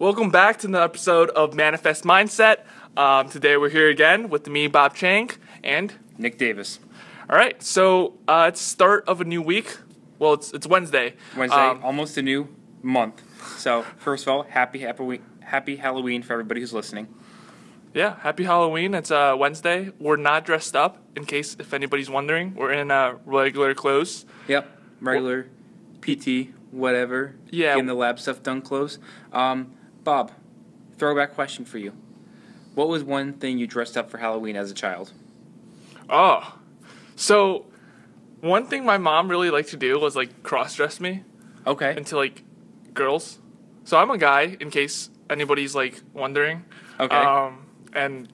Welcome back to another episode of Manifest Mindset. Um, today we're here again with me, Bob Chang, and Nick Davis. all right. So uh, it's start of a new week. Well, it's it's Wednesday. Wednesday, Um, almost a new month. So first of all, happy happy happy Halloween for everybody who's listening. yeah. Happy Halloween. It's uh, Wednesday. We're not dressed up. In case if anybody's wondering, we're in uh, regular clothes. Yep, regular PT, whatever. Yeah. getting the lab stuff done close. Um, Bob, throwback question for you. What was one thing you dressed up for Halloween as a child? Oh, so one thing my mom really liked to do was like cross dress me. Okay. into like girls. So I'm a guy, in case anybody's like wondering. Okay. Um, and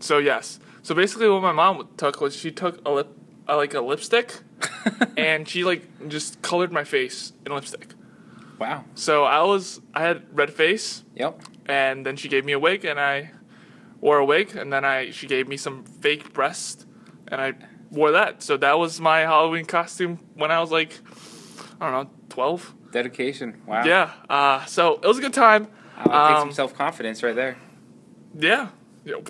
so yes. So basically, what my mom took was she took a lip, uh, like a lipstick, and she like just colored my face in lipstick. Wow. So I was I had red face, Yep. and then she gave me a wig, and I wore a wig, and then I she gave me some fake breast, and I wore that. So that was my Halloween costume when I was like, I don't know, twelve. Dedication. Wow. Yeah. Uh, so it was a good time. Takes Um, some self confidence right there. Yeah. Know,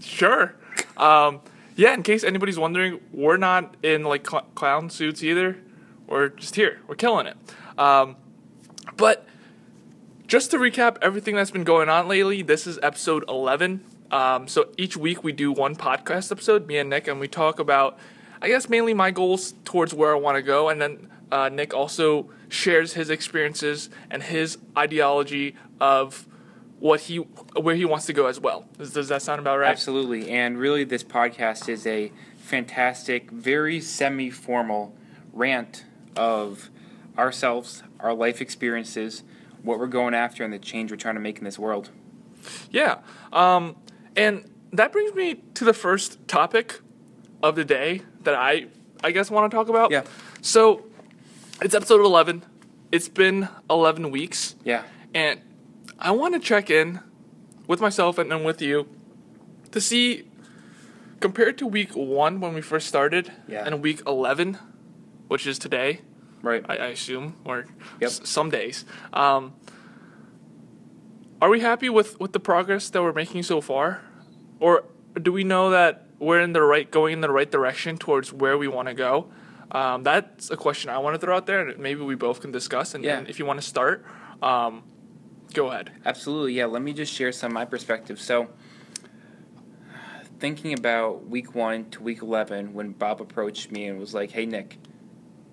sure. Um, yeah. In case anybody's wondering, we're not in like cl- clown suits either. We're just here. We're killing it. Um, but just to recap everything that's been going on lately, this is episode 11. Um, so each week we do one podcast episode, me and Nick, and we talk about, I guess, mainly my goals towards where I want to go. And then uh, Nick also shares his experiences and his ideology of what he where he wants to go as well. Does, does that sound about right? Absolutely. And really, this podcast is a fantastic, very semi formal rant of ourselves, our life experiences, what we're going after, and the change we're trying to make in this world. Yeah. Um, and that brings me to the first topic of the day that I I guess want to talk about. Yeah. So it's episode 11. It's been 11 weeks Yeah. and I want to check in with myself and, then with you to see compared to week 1 when we first started Yeah. and week 11 which is today Right. I, I assume, or Yep. s- some days. Um, are we happy with, with the progress that we're making so far, or do we know that we're in the right, going in the right direction towards where we want to go? Um, that's a question I want to throw out there, and maybe we both can discuss. And, Yeah. and if you want to start, um, go ahead. Absolutely, yeah. Let me just share some of my perspective. So, thinking about week one to week 11, when Bob approached me and was like, hey, Nick,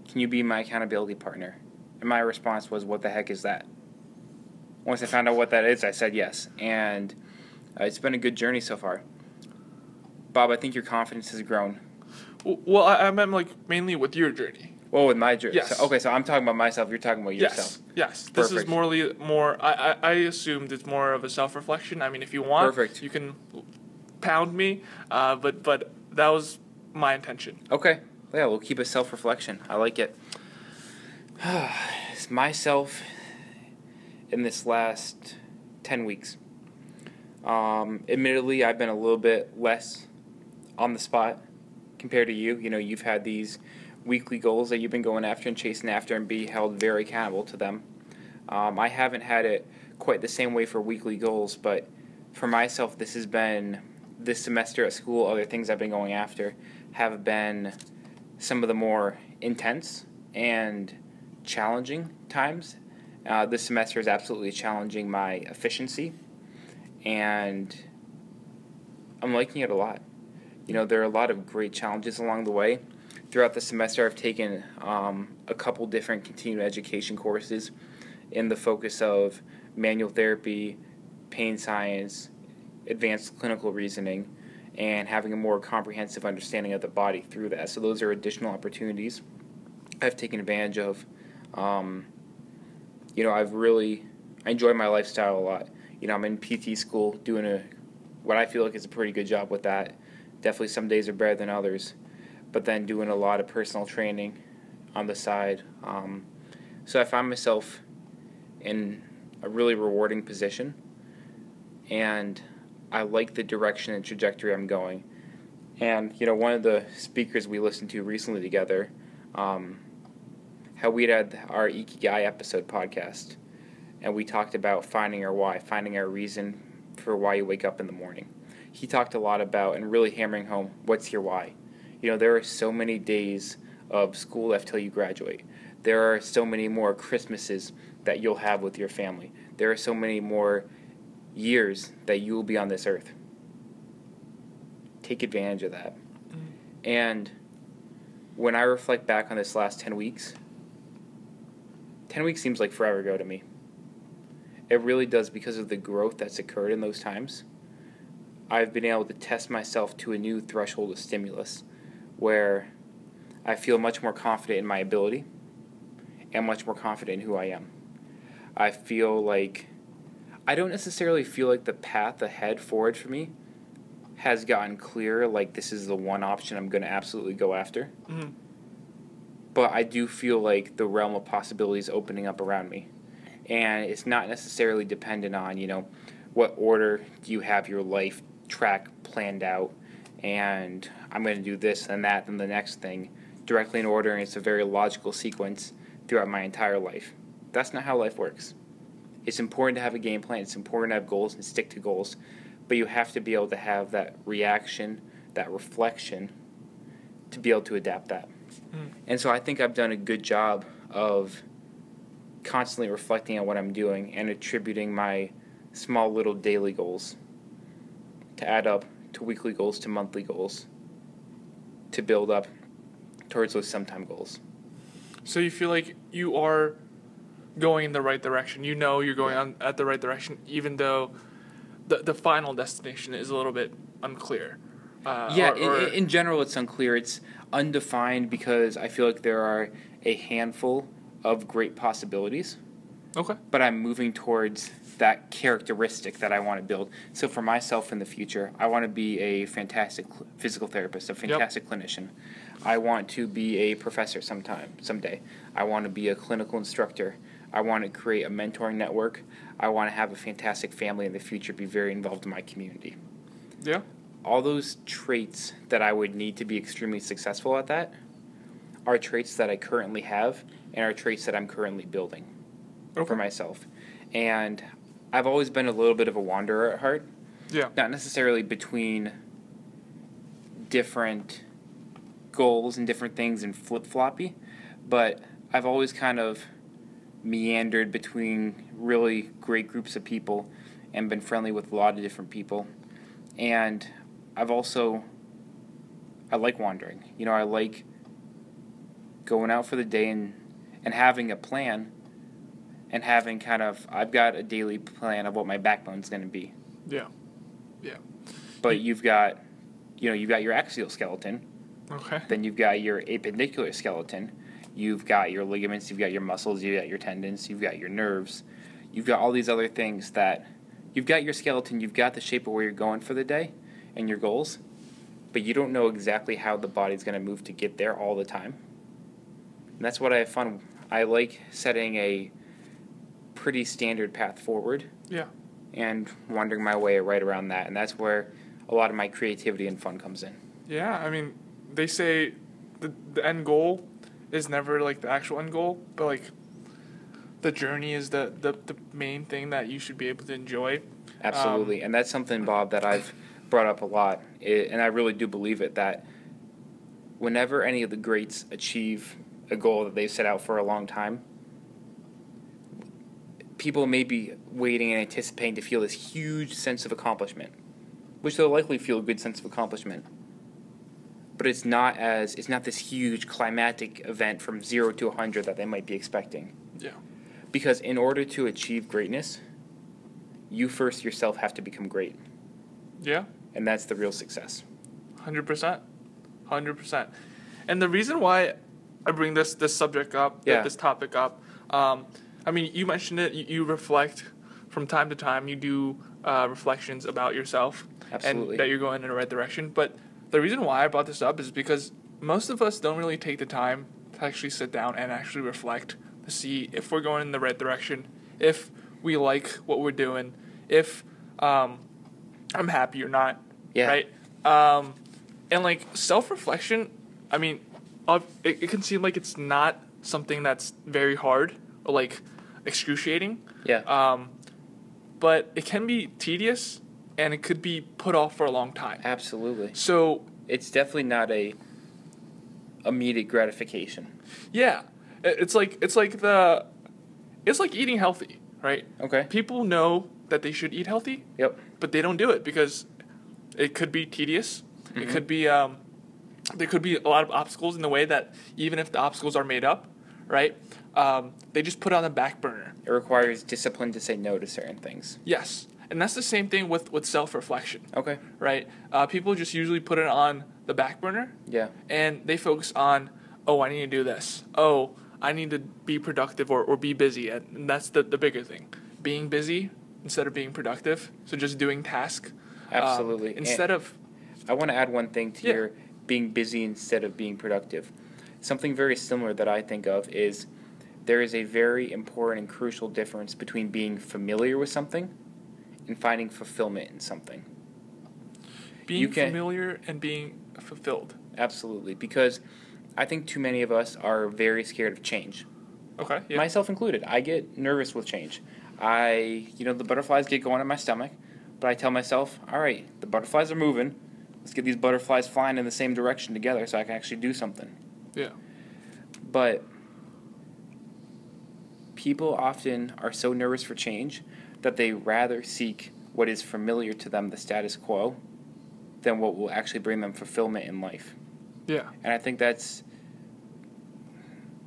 can you be my accountability partner? And my response was, what the heck is that? Once I found out what that is, I said yes. And uh, it's been a good journey so far. Bob, I think your confidence has grown. Well, I, I meant like mainly with your journey. Well, with my journey. Yes. So, okay, so I'm talking about myself. You're talking about yourself. Yes, yes. This is Perfect. morely more. I, I I assumed it's more of a self reflection. I mean, if you want, Perfect. you can pound me. Uh, but but that was my intention. Okay. Yeah, we'll keep a self reflection. I like it. it's myself in this last 10 weeks. Um, admittedly, I've been a little bit less on the spot compared to you. You know, you've had these weekly goals that you've been going after and chasing after and be held very accountable to them. Um, I haven't had it quite the same way for weekly goals, but for myself, this has been this semester at school, other things I've been going after have been some of the more intense and challenging times. Uh, this semester is absolutely challenging my efficiency, and I'm liking it a lot. You know, there are a lot of great challenges along the way. Throughout the semester, I've taken um, a couple different continuing education courses in the focus of manual therapy, pain science, advanced clinical reasoning, and having a more comprehensive understanding of the body through that. So, those are additional opportunities I've taken advantage of. Um, you know, I've really I enjoy my lifestyle a lot. You know, I'm in PT school doing a what I feel like is a pretty good job with that. Definitely some days are better than others, but then doing a lot of personal training on the side. Um, so I find myself in a really rewarding position, and I like the direction and trajectory I'm going. And you know, one of the speakers we listened to recently together, um, how we had our Ikigai episode podcast, and we talked about finding our why, finding our reason for why you wake up in the morning. He talked a lot about and really hammering home what's your why. You know, there are so many days of school left till you graduate. There are so many more Christmases that you'll have with your family. There are so many more years that you will be on this earth. Take advantage of that. Mm. And when I reflect back on this last 10 weeks, 10 weeks seems like forever ago to me. It really does because of the growth that's occurred in those times. I've been able to test myself to a new threshold of stimulus where I feel much more confident in my ability and much more confident in who I am. I feel like I don't necessarily feel like the path ahead forward for me has gotten clear. like this is the one option I'm going to absolutely go after. Mhm. But I do feel like the realm of possibilities opening up around me. And it's not necessarily dependent on, you know, what order do you have your life track planned out and I'm going to do this and that and the next thing directly in order and it's a very logical sequence throughout my entire life. That's not how life works. It's important to have a game plan, it's important to have goals and stick to goals, but you have to be able to have that reaction, that reflection to be able to adapt that. Mm. And so I think I've done a good job of constantly reflecting on what I'm doing and attributing my small little daily goals to add up to weekly goals to monthly goals to build up towards those sometime goals. So you feel like you are going in the right direction. You know you're going on at the right direction, even though the the final destination is a little bit unclear. Uh, yeah, or- or- in, in general, it's unclear. It's undefined because I feel like there are a handful of great possibilities, okay. but I'm moving towards that characteristic that I want to build. So for myself in the future, I want to be a fantastic physical therapist, a fantastic clinician. I want to be a professor sometime, someday. I want to be a clinical instructor. I want to create a mentoring network. I want to have a fantastic family in the future, be very involved in my community. Yeah. All those traits that I would need to be extremely successful at that are traits that I currently have and are traits that I'm currently building Okay. for myself. And I've always been a little bit of a wanderer at heart, Yeah. not necessarily between different goals and different things and flip floppy, but I've always kind of meandered between really great groups of people and been friendly with a lot of different people. And I've also I like wandering. You know, I like going out for the day and and having a plan and having kind of I've got a daily plan of what my backbone's going to be. Yeah. Yeah. But you've got you know, you've got your axial skeleton, Okay. then you've got your appendicular skeleton, you've got your ligaments, you've got your muscles, you've got your tendons, you've got your nerves. You've got all these other things that you've got your skeleton, you've got the shape of where you're going for the day and your goals, but you don't know exactly how the body's going to move to get there all the time. And that's what I have fun. I like setting a pretty standard path forward Yeah. and wandering my way right around that. And that's where a lot of my creativity and fun comes in. Yeah. I mean, they say the the end goal is never like the actual end goal, but like the journey is the the, the main thing that you should be able to enjoy. Absolutely. Um, and that's something, Bob, that I've brought up a lot. It, and I really do believe it that whenever any of the greats achieve a goal that they've set out for a long time, people may be waiting and anticipating to feel this huge sense of accomplishment, which they'll likely feel a good sense of accomplishment. But it's not as it's not this huge climatic event from zero to a hundred that they might be expecting. Yeah. Because in order to achieve greatness, you first yourself have to become great. Yeah. And that's the real success. Hundred percent, hundred percent. And the reason why I bring this this subject up, Yeah. this topic up, um, I mean, you mentioned it. You, you reflect from time to time. You do uh, reflections about yourself, Absolutely. and that you're going in the right direction. But the reason why I brought this up is because most of us don't really take the time to actually sit down and actually reflect to see if we're going in the right direction, if we like what we're doing, if um, I'm happy or not. Yeah. Right. Um, and like self reflection, I mean, it, it can seem like it's not something that's very hard or like excruciating, Yeah. Um, but it can be tedious and it could be put off for a long time. Absolutely. So It's definitely not a immediate gratification. yeah, it's like it's like the it's like eating healthy, right? Okay. People know that they should eat healthy, Yep. but they don't do it because it could be tedious. It Mhm. could be um, there could be a lot of obstacles in the way that even if the obstacles are made up, right? Um, they just put it on the back burner. It requires discipline to say no to certain things. Yes, and that's the same thing with with self reflection, Okay. right? Uh, people just usually put it on the back burner Yeah. and they focus on, oh, I need to do this. Oh, I need to be productive or, or be busy. And that's the, the bigger thing. Being busy instead of being productive. So just doing task. um, Absolutely. instead of, I want to add one thing to Yeah. your being busy instead of being productive. Something very similar that I think of is there is a very important and crucial difference between being familiar with something and finding fulfillment in something. being can- familiar and being fulfilled. Absolutely. Because I think too many of us are very scared of change. Okay. Yeah. myself included. I get nervous with change. I, you know, the butterflies get going in my stomach, but I tell myself, all right, the butterflies are moving. Let's get these butterflies flying in the same direction together so I can actually do something. yeah. But people often are so nervous for change that they rather seek what is familiar to them, the status quo, than what will actually bring them fulfillment in life. Yeah. And I think that's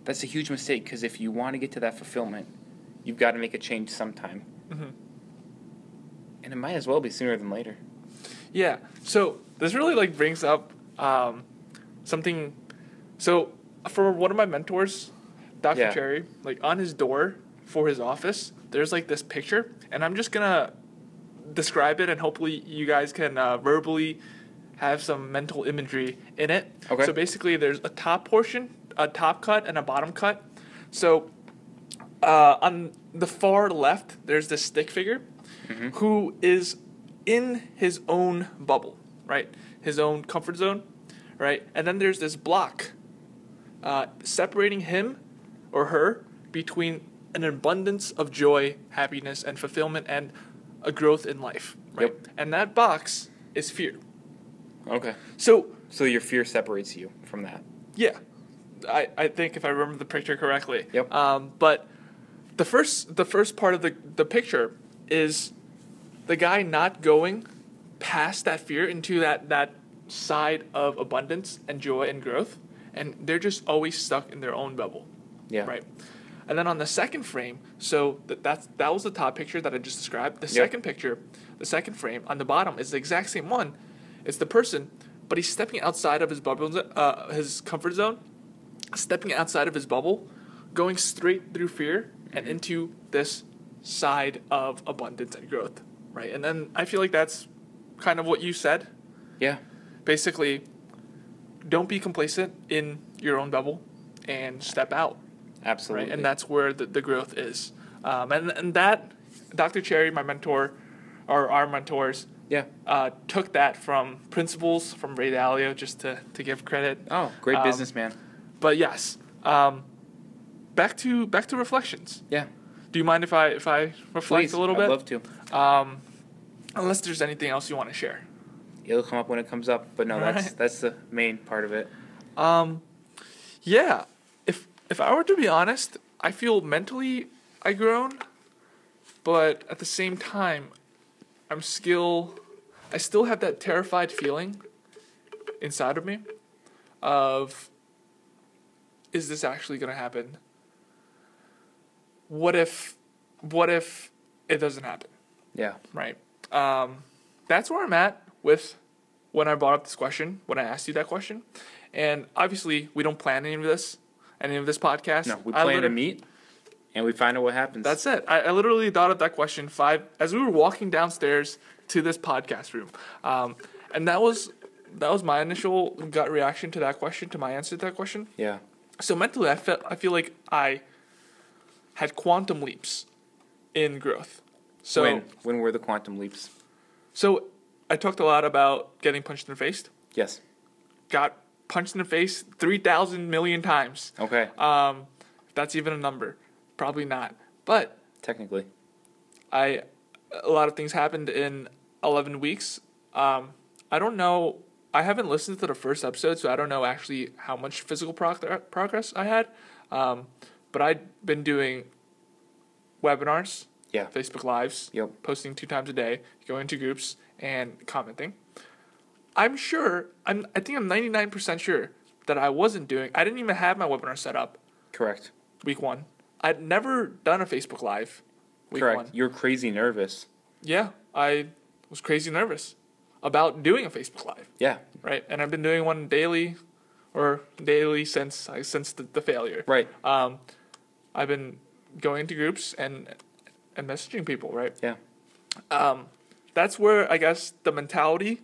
that's a huge mistake because if you want to get to that fulfillment, you've got to make a change sometime, hmm and it might as well be sooner than later. Yeah. So this really like brings up um, something. So for one of my mentors, Dr. Yeah. Cherry, like on his door for his office, there's like this picture, and I'm just gonna describe it, and hopefully you guys can uh, verbally have some mental imagery in it. Okay. So basically, there's a top portion, a top cut, and a bottom cut. So uh, on the far left, there's this stick figure Mhm. who is in his own bubble, right? His own comfort zone, right? And then there's this block uh, separating him or her between an abundance of joy, happiness, and fulfillment and a growth in life, right? Yep. And that box is fear. Okay. So, So your fear separates you from that. yeah, I, I think if I remember the picture correctly. Yep. Um, but the first the first part of the the picture is the guy not going past that fear into that that side of abundance and joy and growth, and they're just always stuck in their own bubble. Yeah. Right. And then on the second frame, so that that's that was the top picture that I just described. The Yep. second picture, the second frame on the bottom is the exact same one. It's the person, but he's stepping outside of his bubble, uh, his comfort zone, stepping outside of his bubble, going straight through fear and into this side of abundance and growth. Right. And then I feel like that's kind of what you said. Yeah. Basically, don't be complacent in your own bubble and step out Absolutely. right? And that's where the, the growth is. Um, and, and that, Dr. Cherry, my mentor, or our mentors, yeah. uh, took that from principles from Ray Dalio, just to, to give credit. Oh, great Um, businessman. But yes, um, back to back to reflections. Yeah. Do you mind if I if I reflect Please, a little bit? I'd love to. um, unless there's anything else you want to share. It'll come up when it comes up, but no, that's Alright. that's the main part of it. Um, yeah. If I were to be honest, I feel mentally I grown, but at the same time, I'm still, I still have that terrified feeling inside of me, of, is this actually gonna happen? What if, what if it doesn't happen? Yeah. right? Um, that's where I'm at with when I brought up this question, when I asked you that question. And obviously, we don't plan any of this, any of this podcast. No, we plan to meet, and we find out what happens. That's it. I, I literally thought of that question five as we were walking downstairs to this podcast room, um, and that was that was my initial gut reaction to that question, to my answer to that question. yeah. So mentally, I felt I feel like I had quantum leaps in growth. So when when were the quantum leaps? So I talked a lot about getting punched in the face. Yes. Got punched in the face 3,000 million times. Okay. Um, if that's even a number. Probably not. But Technically. I a lot of things happened in 11 weeks. Um, I don't know. I haven't listened to the first episode, so I don't know actually how much physical prog- progress I had. Um, but I'd been doing webinars, Yeah. Facebook Lives, Yep. posting two times a day, going to groups, and commenting. I'm sure. I'm. I think I'm 99% sure that I wasn't doing. I didn't even have my webinar set up Correct. week one. I'd never done a Facebook Live. Correct. one. You're crazy nervous. Yeah, I was crazy nervous about doing a Facebook Live, Yeah. right? And I've been doing one daily, or daily since I since the, the failure. Right. Um, I've been going into groups and and messaging people, right? Yeah. Um, that's where I guess the mentality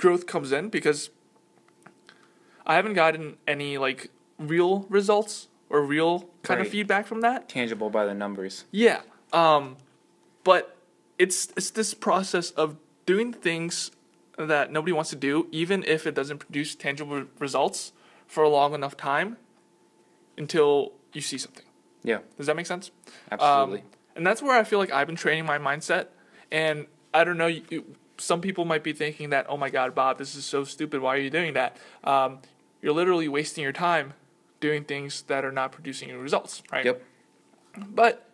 growth comes in because I haven't gotten any like real results or real kind of feedback from that. Tangible by the numbers. Yeah. Um, but it's it's this process of doing things that nobody wants to do, even if it doesn't produce tangible results for a long enough time until you see something. Yeah. Does that make sense? Absolutely. Um, and that's where I feel like I've been training my mindset. And I don't know, you- some people might be thinking that, oh my God, Bob, this is so stupid. Why are you doing that? Um, you're literally wasting your time doing things that are not producing results, right? Yep. But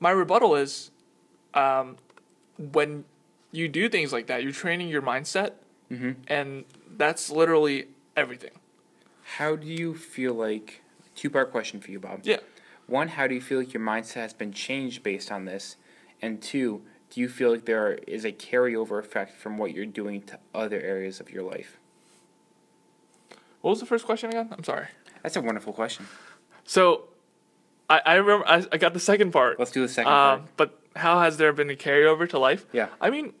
my rebuttal is um, when you do things like that, you're training your mindset, hmm and that's literally everything. How do you feel like? Two part question for you, Bob. Yeah. One, how do you feel like your mindset has been changed based on this? And two, do you feel like there is a carryover effect from what you're doing to other areas of your life? What was the first question again? I'm sorry. That's a wonderful question. So, I, I remember I, I got the second part. Let's do the second Um, part. but how has there been a carryover to life? Yeah. I mean,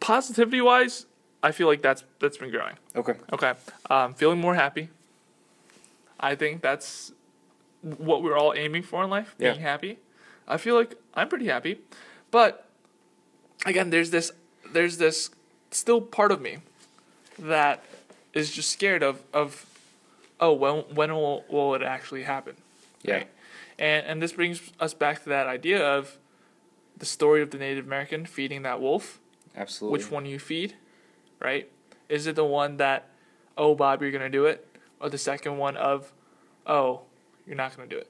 positivity wise, I feel like that's that's been growing. Okay. Okay. Um, feeling more happy. I think that's what we're all aiming for in life, being Yeah. happy. I feel like I'm pretty happy. But again, there's this there's this still part of me that is just scared of of oh when when will will it actually happen? Yeah. Right? And and this brings us back to that idea of the story of the Native American feeding that wolf Absolutely. which one you feed, right? Is it the one that, oh, Bob, you're going to do it? Or the second one of, oh, you're not going to do it?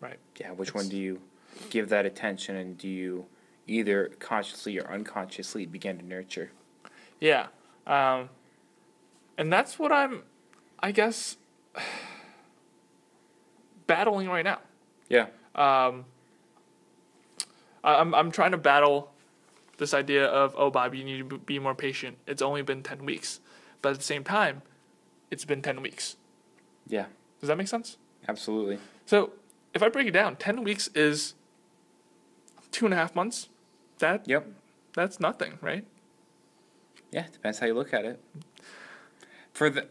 Right? Yeah. Which It's- one do you give that attention, and do you either consciously or unconsciously begin to nurture? Yeah. Um, and that's what I'm, I guess, battling right now. Yeah. Um, I- I'm, I'm trying to battle this idea of, oh, Bob, you need to be more patient. It's only been 10 weeks. But at the same time, it's been 10 weeks. Yeah. Does that make sense? Absolutely. So if I break it down, ten weeks is two and a half months. That Yep. that's nothing, right? Yeah. Depends how you look at it. For the,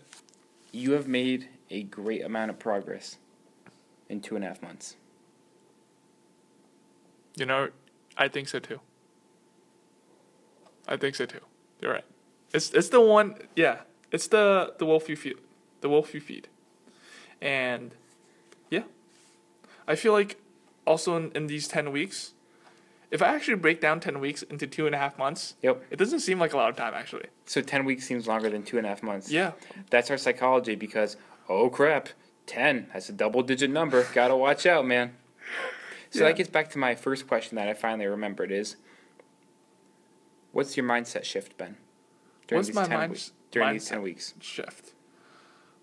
you have made a great amount of progress in two and a half months. You know, I think so too. I think so too. You're right. It's it's the one. Yeah, it's the the wolf you feed, the wolf you feed, and yeah, I feel like also in, in these ten weeks, if I actually break down ten weeks into two and a half months, Yep. it doesn't seem like a lot of time actually. So ten weeks seems longer than two and a half months. Yeah, That's our psychology because oh crap, ten. That's a double digit number. Gotta watch out, man. So Yeah. that gets back to my first question that I finally remembered is what's your mindset shift been? What's my 10 mind- weeks, during these mindset? ten weeks? shift.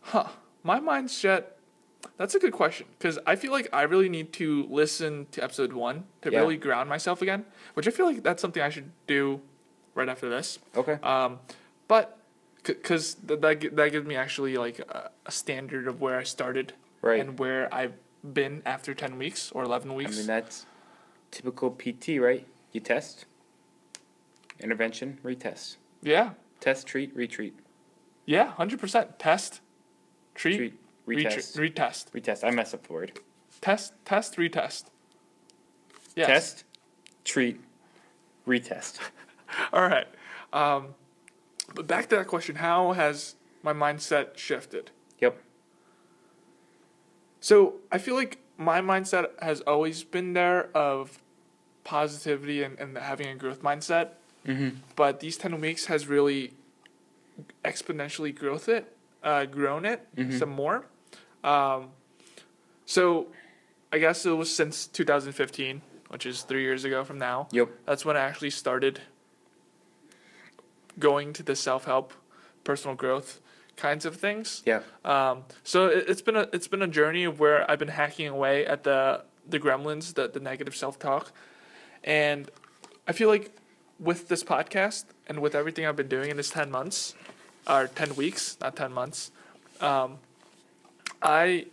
Huh. My mindset. That's a good question because I feel like I really need to listen to episode one to Yeah. really ground myself again, which I feel like that's something I should do right after this. Okay. Um, but because th- that that gives me actually like a, a standard of where I started Right. and where I've been after ten weeks or eleven weeks. I mean that's typical PT, right? You test, intervention, retest, yeah, test, treat, retreat, yeah, hundred percent. Test, treat, treat, retest, retest, retest, retest. I mess up the word. test, test, retest. Yes. Test, treat, retest. All right. Um, but back to that question: How has my mindset shifted? Yep. So I feel like my mindset has always been there of positivity and, and having a growth mindset. Mm-hmm. But these ten weeks has really exponentially growth it, uh, grown it Mhm. some more. Um, so I guess it was since 2015, which is three years ago from now. Yep. That's when I actually started going to the self help, personal growth kinds of things. Yeah. Um, so it, it's been a it's been a journey of where I've been hacking away at the the gremlins, the the negative self talk, and I feel like with this podcast and with everything I've been doing in this ten months, or ten weeks, not ten months, um, I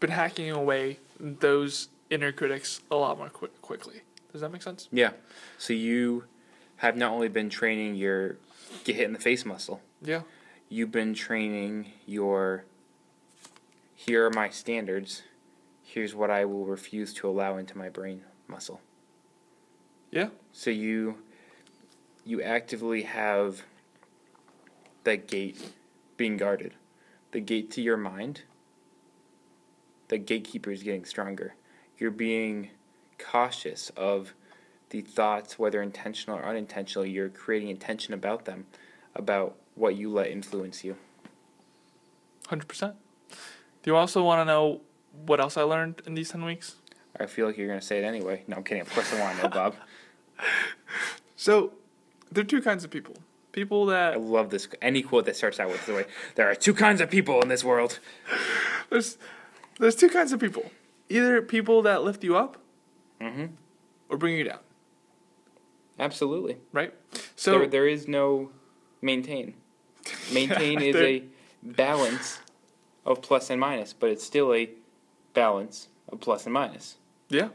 been hacking away those inner critics a lot more quick, quickly. Does that make sense? Yeah. So you have not only been training your get hit in the face muscle, Yeah. you've been training your here are my standards, here's what I will refuse to allow into my brain muscle. Yeah. So you you actively have that gate being guarded. The gate to your mind, the gatekeeper is getting stronger. You're being cautious of the thoughts, whether intentional or unintentional. You're creating intention about them, about what you let influence you. Hundred percent. Do you also want to know what else I learned in these ten weeks? I feel like you're going to say it anyway. No, I'm kidding. Of course I want to know, Bob. So, there are two kinds of people. People that. I love this. Any quote that starts out with the way, there are two kinds of people in this world. there's there's two kinds of people. Either people that lift you up Mm-hmm. or bring you down, Absolutely. right? So there, there is no maintain. Maintain is a balance of plus and minus, but it's still a balance of plus and minus. yeah.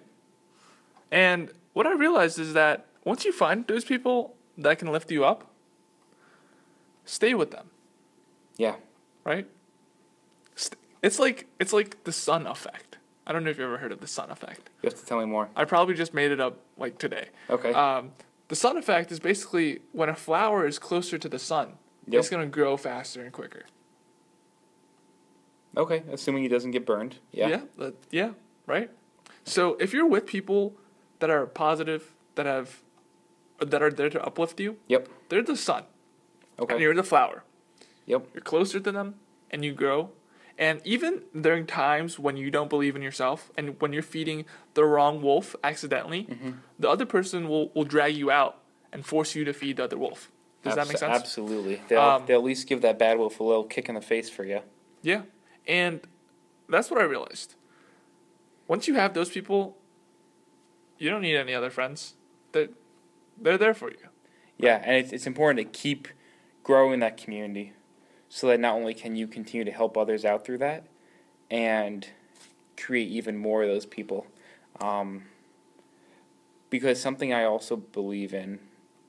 And what I realized is that once you find those people that can lift you up, stay with them, Yeah. right? It's like it's like the sun effect. I don't know if you ever heard of the sun effect. You have to tell me more. I probably just made it up like today. Okay. Um, the sun effect is basically when a flower is closer to the sun, Yep. it's going to grow faster and quicker. okay. Assuming he doesn't get burned. Yeah. Yeah. yeah. Right. So if you're with people that are positive, that have, that are there to uplift you, Yep. they're the sun, Okay. and you're the flower. Yep. You're closer to them, and you grow. And even during times when you don't believe in yourself, and when you're feeding the wrong wolf accidentally, Mm-hmm. the other person will, will drag you out and force you to feed the other wolf. Does that make sense? Absolutely. They'll, Um, they'll at least give that bad wolf a little kick in the face for you. Yeah. And that's what I realized. Once you have those people, you don't need any other friends. They're, they're there for you. Yeah, and it's, it's important to keep growing that community so that not only can you continue to help others out through that and create even more of those people. Um, because something I also believe in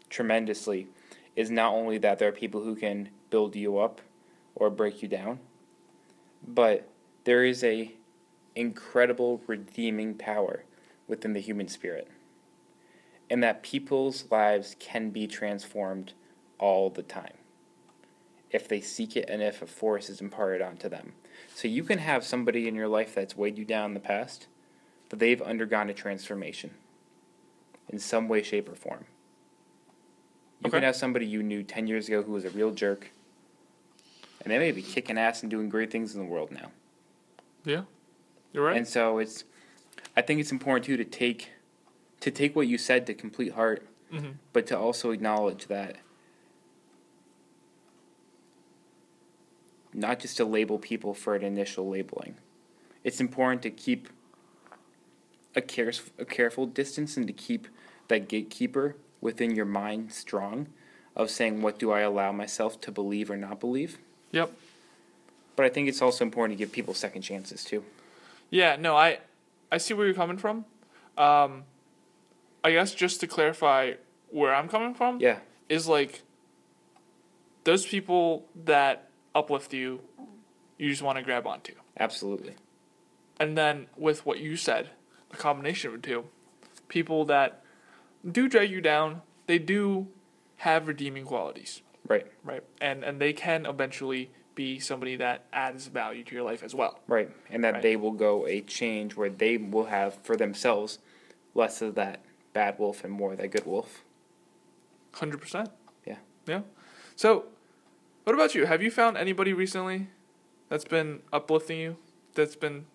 tremendously is not only that there are people who can build you up or break you down, but there is a incredible redeeming power within the human spirit and that people's lives can be transformed all the time if they seek it and if a force is imparted onto them. So you can have somebody in your life that's weighed you down in the past, but they've undergone a transformation in some way, shape, or form. You Okay. can have somebody you knew 10 years ago who was a real jerk, and they may be kicking ass and doing great things in the world now. Yeah. You're right. And so it's, I think it's important too to take, to take what you said to complete heart, Mhm. but to also acknowledge that not just to label people for an initial labeling. It's important to keep a, care, a careful distance and to keep that gatekeeper within your mind strong of saying, what do I allow myself to believe or not believe? Yep. But I think it's also important to give people second chances too. Yeah, no, I I see where you're coming from. Um, I guess just to clarify where I'm coming from Yeah, is like those people that uplift you, you just want to grab onto. absolutely. And then with what you said, a combination of the two, people that do drag you down, they do have redeeming qualities, Right. right? And and they can eventually be somebody that adds value to your life as well. Right. And that Right. they will go a change where they will have for themselves less of that bad wolf and more of that good wolf. Hundred percent. Yeah. Yeah. So, what about you? Have you found anybody recently that's been uplifting you? That's been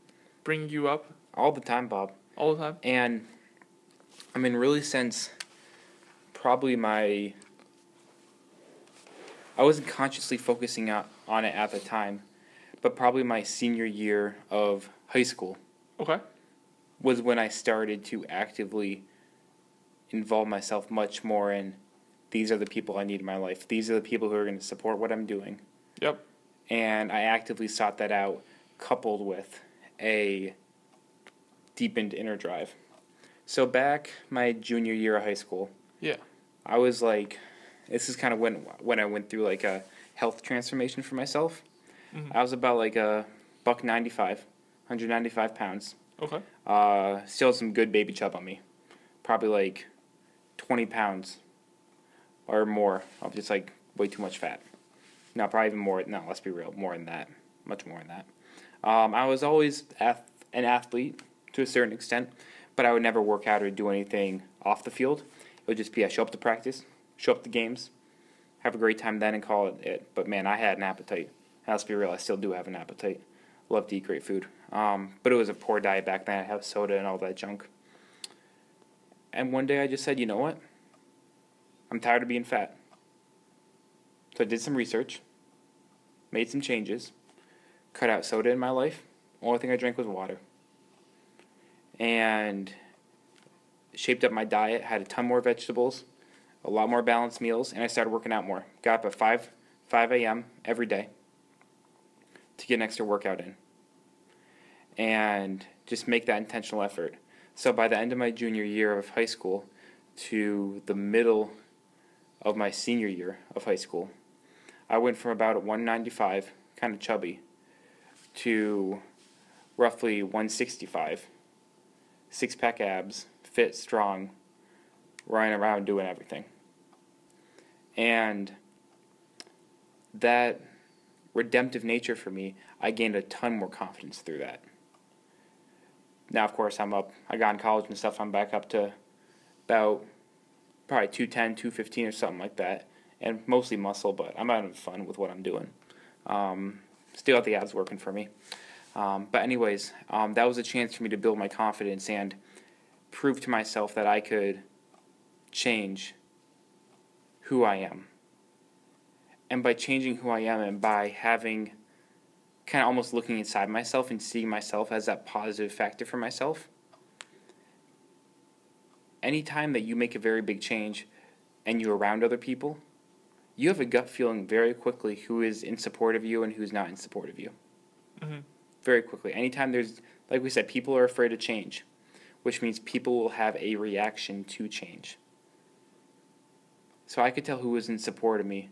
bringing you up All the time, Bob. all the time? And I mean, really, since probably my. I wasn't consciously focusing on on it at the time, but probably my senior year of high school Okay. was when I started to actively involve myself much more in these are the people I need in my life. These are the people who are going to support what I'm doing. Yep. And I actively sought that out, coupled with a deepened inner drive. So back my junior year of high school, Yeah. I was like, this is kind of when when I went through like a health transformation for myself. Mhm. I was about like a buck 95, 195 pounds. Okay. Uh, still some good baby chub on me. Probably like 20 pounds or more of just like way too much fat. No, probably even more. No, let's be real. More than that. Much more than that. Um, I was always ath- an athlete to a certain extent, but I would never work out or do anything off the field. It would just be I show up to practice, show up to games, have a great time then, and call it it. But man, I had an appetite. Let's be real, I still do have an appetite. Love to eat great food. Um, but it was a poor diet back then. I have soda and all that junk. And one day I just said, you know what? I'm tired of being fat. So I did some research, made some changes, cut out soda in my life. Only thing I drank was water. And shaped up my diet, had a ton more vegetables, a lot more balanced meals, and I started working out more. Got up at 5, 5 a.m. every day to get an extra workout in. And just make that intentional effort. So by the end of my junior year of high school to the middle of my senior year of high school, I went from about 195, kind of chubby, to roughly 165, six pack abs, fit, strong, running around doing everything. And that redemptive nature for me, I gained a ton more confidence through that. Now, of course, I'm up. I got in college and stuff. I'm back up to about probably 210, 215 or something like that. And mostly muscle, but I'm having fun with what I'm doing. Um, still got the abs working for me. Um, but, anyways, um, that was a chance for me to build my confidence and prove to myself that I could change who I am. And by changing who I am and by having kind of almost looking inside myself and seeing myself as that positive factor for myself, anytime that you make a very big change and you're around other people, you have a gut feeling very quickly who is in support of you and who's not in support of you. Mhm. Very quickly. Anytime there's, like we said, people are afraid of change, which means people will have a reaction to change. So I could tell who was in support of me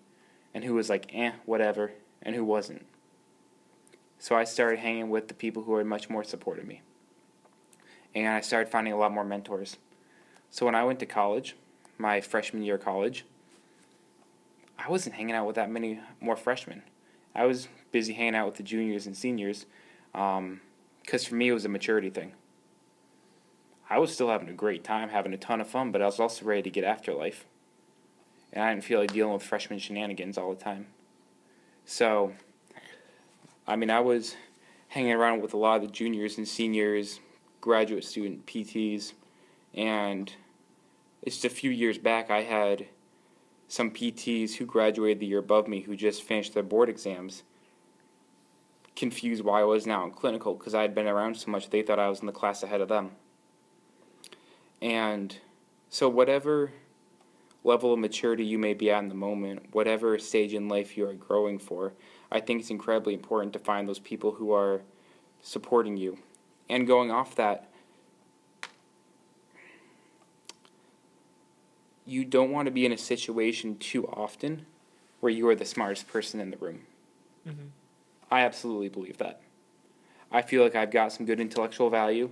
and who was like, eh, whatever, and who wasn't. So I started hanging with the people who were much more supportive of me. And I started finding a lot more mentors. So when I went to college, my freshman year of college, I wasn't hanging out with that many more freshmen. I was busy hanging out with the juniors and seniors um, because for me it was a maturity thing. I was still having a great time, having a ton of fun, but I was also ready to get after life. And I didn't feel like dealing with freshman shenanigans all the time. So, I mean, I was hanging around with a lot of the juniors and seniors, graduate student PTs, and just a few years back, I had some PTs who graduated the year above me who just finished their board exams confused why I was now in clinical because I had been around so much they thought I was in the class ahead of them. And so, whatever level of maturity you may be at in the moment, whatever stage in life you are growing for, I think it's incredibly important to find those people who are supporting you. And going off that, you don't want to be in a situation too often where you are the smartest person in the room. Mhm. I absolutely believe that. I feel like I've got some good intellectual value.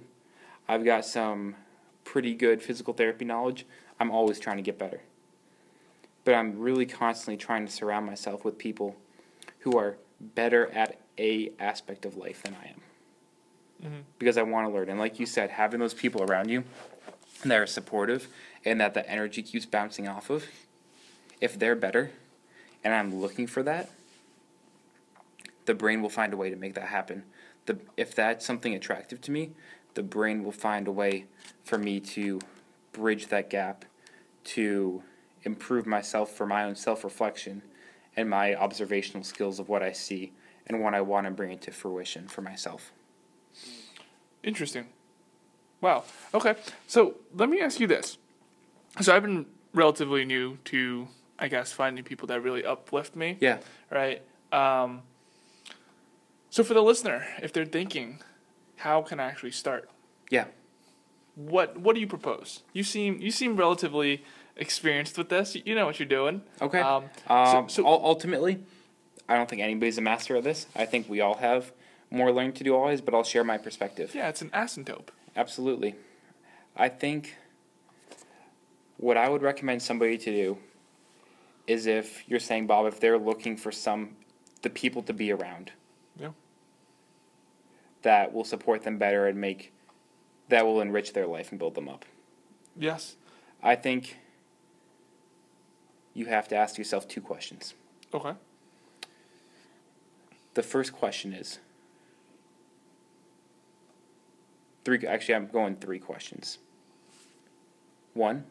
I've got some pretty good physical therapy knowledge. I'm always trying to get better. But I'm really constantly trying to surround myself with people who are better at a aspect of life than I am. Mhm. Because I want to learn. And like you said, having those people around you that are supportive and that the energy keeps bouncing off of, if they're better and I'm looking for that, the brain will find a way to make that happen. The, if that's something attractive to me, the brain will find a way for me to bridge that gap to improve myself for my own self reflection and my observational skills of what I see and what I want to bring into fruition for myself. Interesting. Wow. Okay. So let me ask you this. So I've been relatively new to, I guess, finding people that really uplift me. Yeah. Right. Um, so for the listener, if they're thinking, how can I actually start? Yeah. What What do you propose? You seem you seem relatively experienced with this. You know what you're doing. Okay. Um, Um, so- ul- ultimately, I don't think anybody's a master of this. I think we all have more learning to do always, but I'll share my perspective. Yeah, it's an asymptote. Absolutely. I think what I would recommend somebody to do is if you're saying, Bob, if they're looking for some, the people to be around. Yeah. That will support them better and make, that will enrich their life and build them up. Yes. I think you have to ask yourself two questions. Okay. The first question is three. Actually, I'm going three questions. One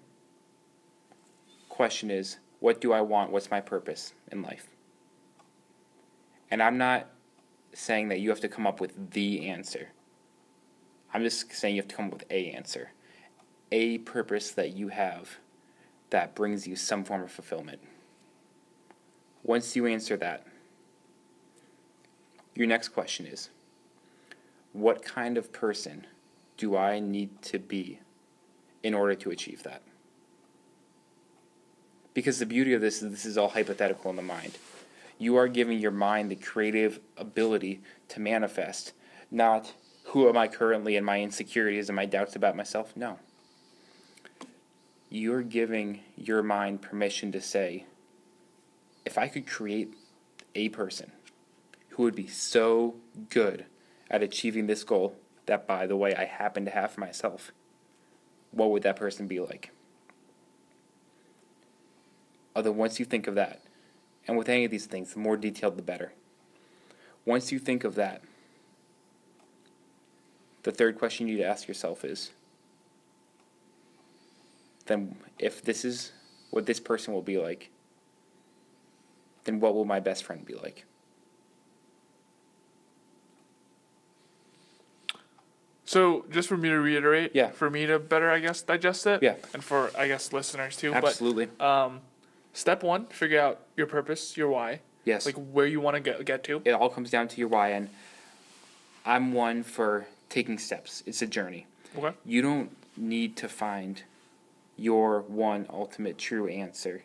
question is what do I want? What's my purpose in life? And I'm not saying that you have to come up with the answer. I'm just saying you have to come up with a answer, a purpose that you have that brings you some form of fulfillment. Once you answer that, your next question is What kind of person do I need to be in order to achieve that? Because the beauty of this is this is all hypothetical in the mind. You are giving your mind the creative ability to manifest, not who am I currently and my insecurities and my doubts about myself. No. You're giving your mind permission to say, if I could create a person who would be so good at achieving this goal that, by the way, I happen to have for myself, what would that person be like? Although, once you think of that, and with any of these things, the more detailed, the better. Once you think of that, the third question you need to ask yourself is then, if this is what this person will be like, then what will my best friend be like? So just for me to reiterate, Yeah. for me to better, I guess, digest it, Yeah. and for I guess listeners too. Absolutely. But um, step one, figure out your purpose, your why, yes. like where you want to get get to. it all comes down to your why, and I'm one for taking steps. It's a journey. Okay. You don't need to find your one ultimate true answer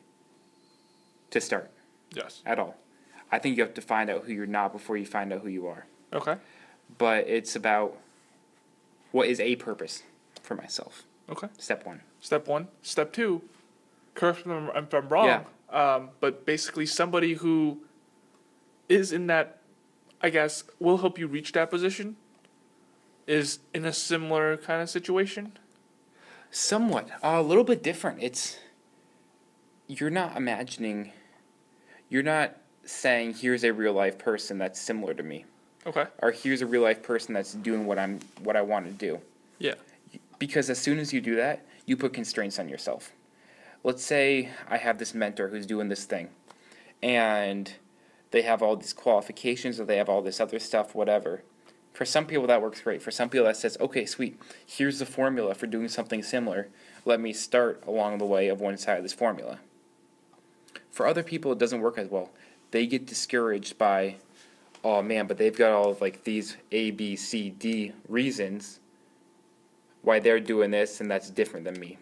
to start Yes. at all. I think you have to find out who you're not before you find out who you are. Okay. But it's about what is a purpose for myself. Okay. Step one. Step one. Step two. Correct me if I'm- wrong. Yeah. Um, but basically, somebody who is in that, I guess, will help you reach that position, is in a similar kind of situation. Somewhat. a little bit different. It's you're not imagining you're not saying here's a real life person that's similar to me. Okay. Or here's a real life person that's doing what I'm what I want to do. Yeah. Because as soon as you do that, you put constraints on yourself. Let's say I have this mentor who's doing this thing and they have all these qualifications or they have all this other stuff, whatever. For some people, that works great. For some people, that says, okay, sweet, here's the formula for doing something similar. Let me start along the way of one side of this formula. For other people, it doesn't work as well. They get discouraged by, oh man, but they've got all of like these A, B, C, D reasons why they're doing this, and that's different than me.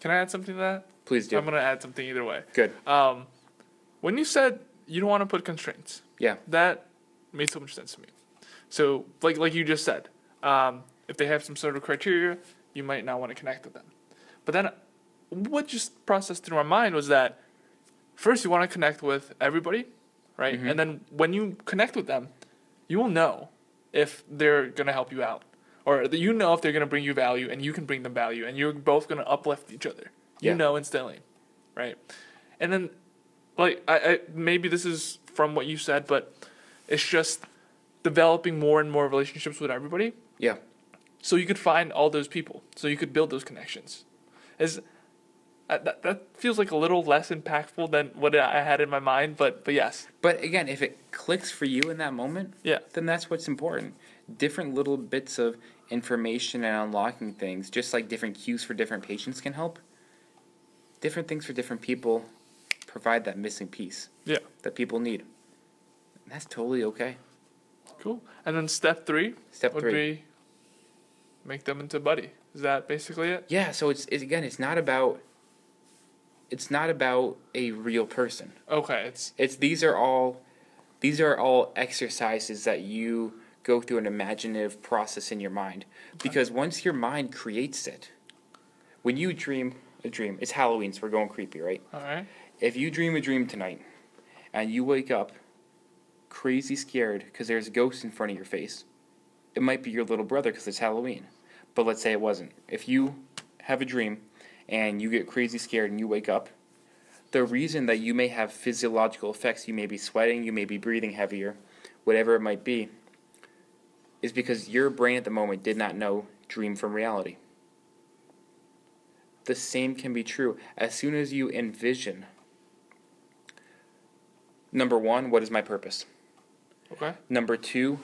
Can I add something to that? Please do. I'm gonna add something either way. Good. Um, when you said you don't want to put constraints, Yeah. that made so much sense to me. So, like like you just said, um, if they have some sort of criteria, you might not want to connect with them. But then, what just processed through my mind was that first you want to connect with everybody, right? Mhm. And then when you connect with them, you will know if they're gonna help you out, or that you know if they're gonna bring you value, and you can bring them value, and you're both gonna uplift each other. You Yeah. know instantly, right? And then, like, I, I maybe this is from what you said, but it's just developing more and more relationships with everybody Yeah. so you could find all those people so you could build those connections is uh, that, that feels like a little less impactful than what i had in my mind but but yes But again, if it clicks for you in that moment, yeah then that's what's important. Different little bits of information and unlocking things, just like different cues for different patients can help. Different things for different people provide that missing piece yeah that people need. And that's totally okay. cool and then step three Step would three. be make them into buddy is that basically it Yeah, so it's, it's again, it's not about it's not about a real person. okay it's It's these are all these are all exercises that you go through an imaginative process in your mind. Because once your mind creates it, when you dream a dream, it's Halloween, so we're going creepy, right? all right If you dream a dream tonight and you wake up crazy scared because there's a ghost in front of your face, it might be your little brother because it's Halloween. But let's say it wasn't. If you have a dream and you get crazy scared and you wake up, the reason that you may have physiological effects, you may be sweating, you may be breathing heavier, whatever it might be, is because your brain at the moment did not know dream from reality. The same can be true. As soon as you envision, number one, what is my purpose? okay Number two,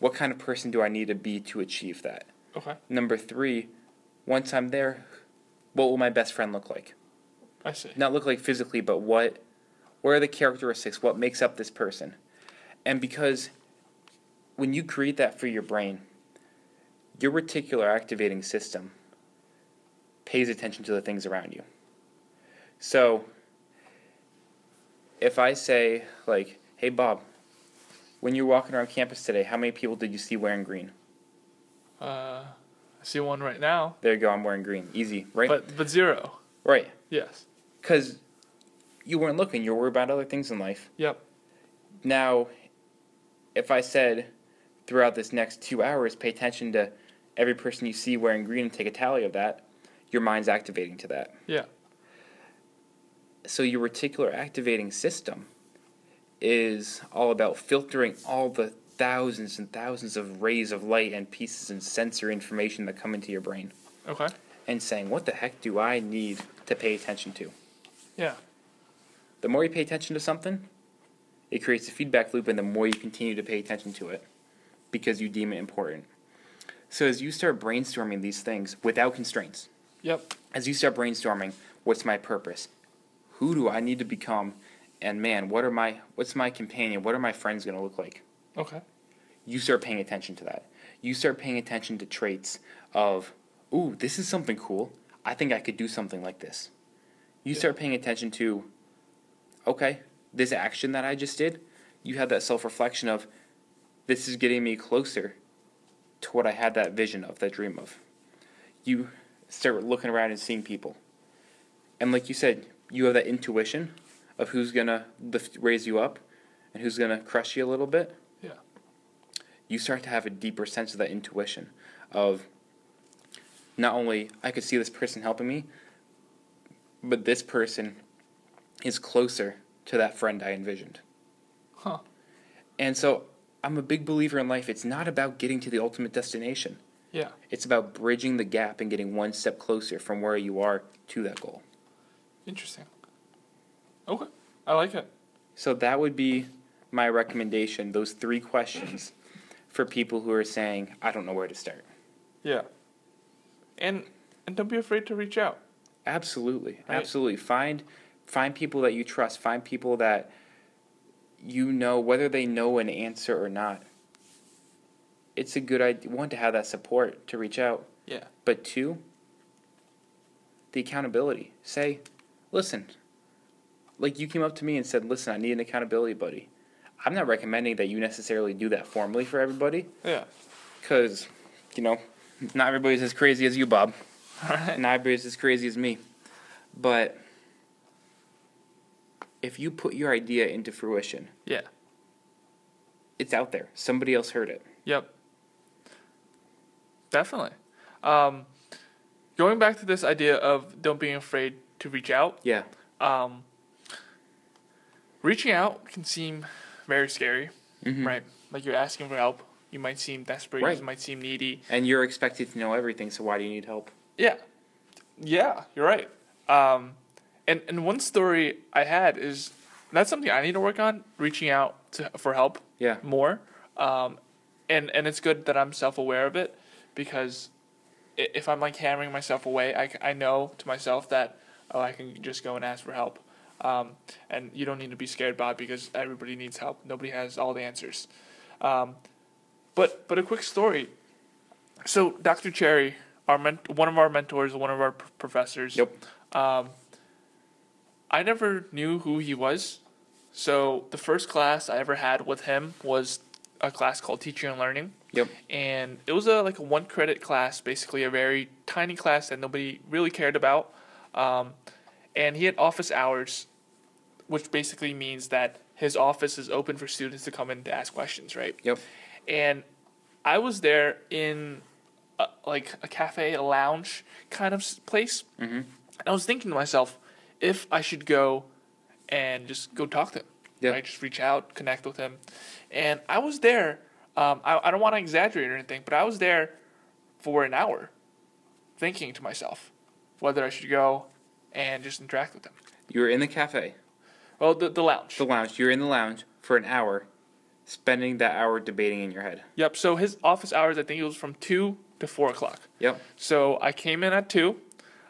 what kind of person do I need to be to achieve that? okay Number three, once I'm there, what will my best friend look like? i see Not look like physically, but what what are the characteristics? What makes up this person? And because when you create that for your brain, your reticular activating system pays attention to the things around you. So if I say like, "Hey Bob, when you're walking around campus today, how many people did you see wearing green?" uh i see one right now There you go, I'm wearing green. Easy, right? but but zero right. yes Cuz you weren't looking, you were worried about other things in life. yep Now, if I said throughout this next two hours, pay attention to every person you see wearing green and take a tally of that, your mind's activating to that. yeah. So, your reticular activating system is all about filtering all the thousands and thousands of rays of light and pieces and sensory information that come into your brain. Okay. And saying, what the heck do I need to pay attention to? yeah. The more you pay attention to something, it creates a feedback loop, and the more you continue to pay attention to it because you deem it important. So, as you start brainstorming these things without constraints, yep as you start brainstorming, what's my purpose? Who do I need to become? And man, what are my what's my companion? What are my friends going to look like? okay You start paying attention to that. You start paying attention to traits of, ooh, this is something cool. I think I could do something like this. You Yeah. start paying attention to, okay, this action that I just did, you have that self reflection of, this is getting me closer to what I had that vision of, that dream of. You start looking around and seeing people. And like you said, you have that intuition of who's gonna lift, raise you up and who's gonna crush you a little bit yeah you start to have a deeper sense of that intuition of not only I could see this person helping me, but this person is closer to that friend I envisioned. huh And so I'm a big believer in life. It's not about getting to the ultimate destination. yeah It's about bridging the gap and getting one step closer from where you are to that goal. Interesting. Okay, I like it. So that would be my recommendation, those three questions for people who are saying, I don't know where to start. Yeah. And and don't be afraid to reach out. Absolutely, Right. absolutely. Find find people that you trust. Find people that you know whether they know an answer or not. It's a good idea. One to have that support to reach out, Yeah. but two, the accountability. Say, listen. Like you came up to me and said, "Listen, I need an accountability buddy." I'm not recommending that you necessarily do that formally for everybody, Yeah. because you know, not everybody's as crazy as you, Bob. All right. Not everybody's as crazy as me. But if you put your idea into fruition, Yeah. it's out there. Somebody else heard it. Yep. Definitely. Um, going back to this idea of don't being afraid to reach out. Yeah. Um, reaching out can seem very scary, Mhm. right? Like you're asking for help. You might seem desperate. Right. You might seem needy. And you're expected to know everything, so why do you need help? Yeah, yeah, you're right. Um, and and one story I had is that's something I need to work on, reaching out to for help Yeah. more. Um, and and it's good that I'm self aware of it because if I'm like hammering myself away, I I know to myself that oh I can just go and ask for help. Um, and you don't need to be scared, Bob, because everybody needs help. Nobody has all the answers. Um, but but a quick story. So Dr. Cherry, our ment- one of our mentors, one of our pr- professors. Yep. Um, I never knew who he was. So the first class I ever had with him was a class called Teaching and Learning, Yep. and it was a like a one credit class, basically a very tiny class that nobody really cared about. Um, and he had office hours, which basically means that his office is open for students to come in to ask questions, right? Yep. and I was there in a, like a cafe, a lounge kind of place, Mhm. and I was thinking to myself if I should go and just go talk to him, Yeah. right? Just reach out, connect with him, and I was there. Um, I, I don't want to exaggerate or anything, but I was there for an hour, thinking to myself whether I should go and just interact with him. You were in the cafe, Well, the the lounge. the lounge. You're in the lounge for an hour, spending that hour debating in your head. Yep. So his office hours, I think it was from two to four o'clock. Yep. So I came in at two.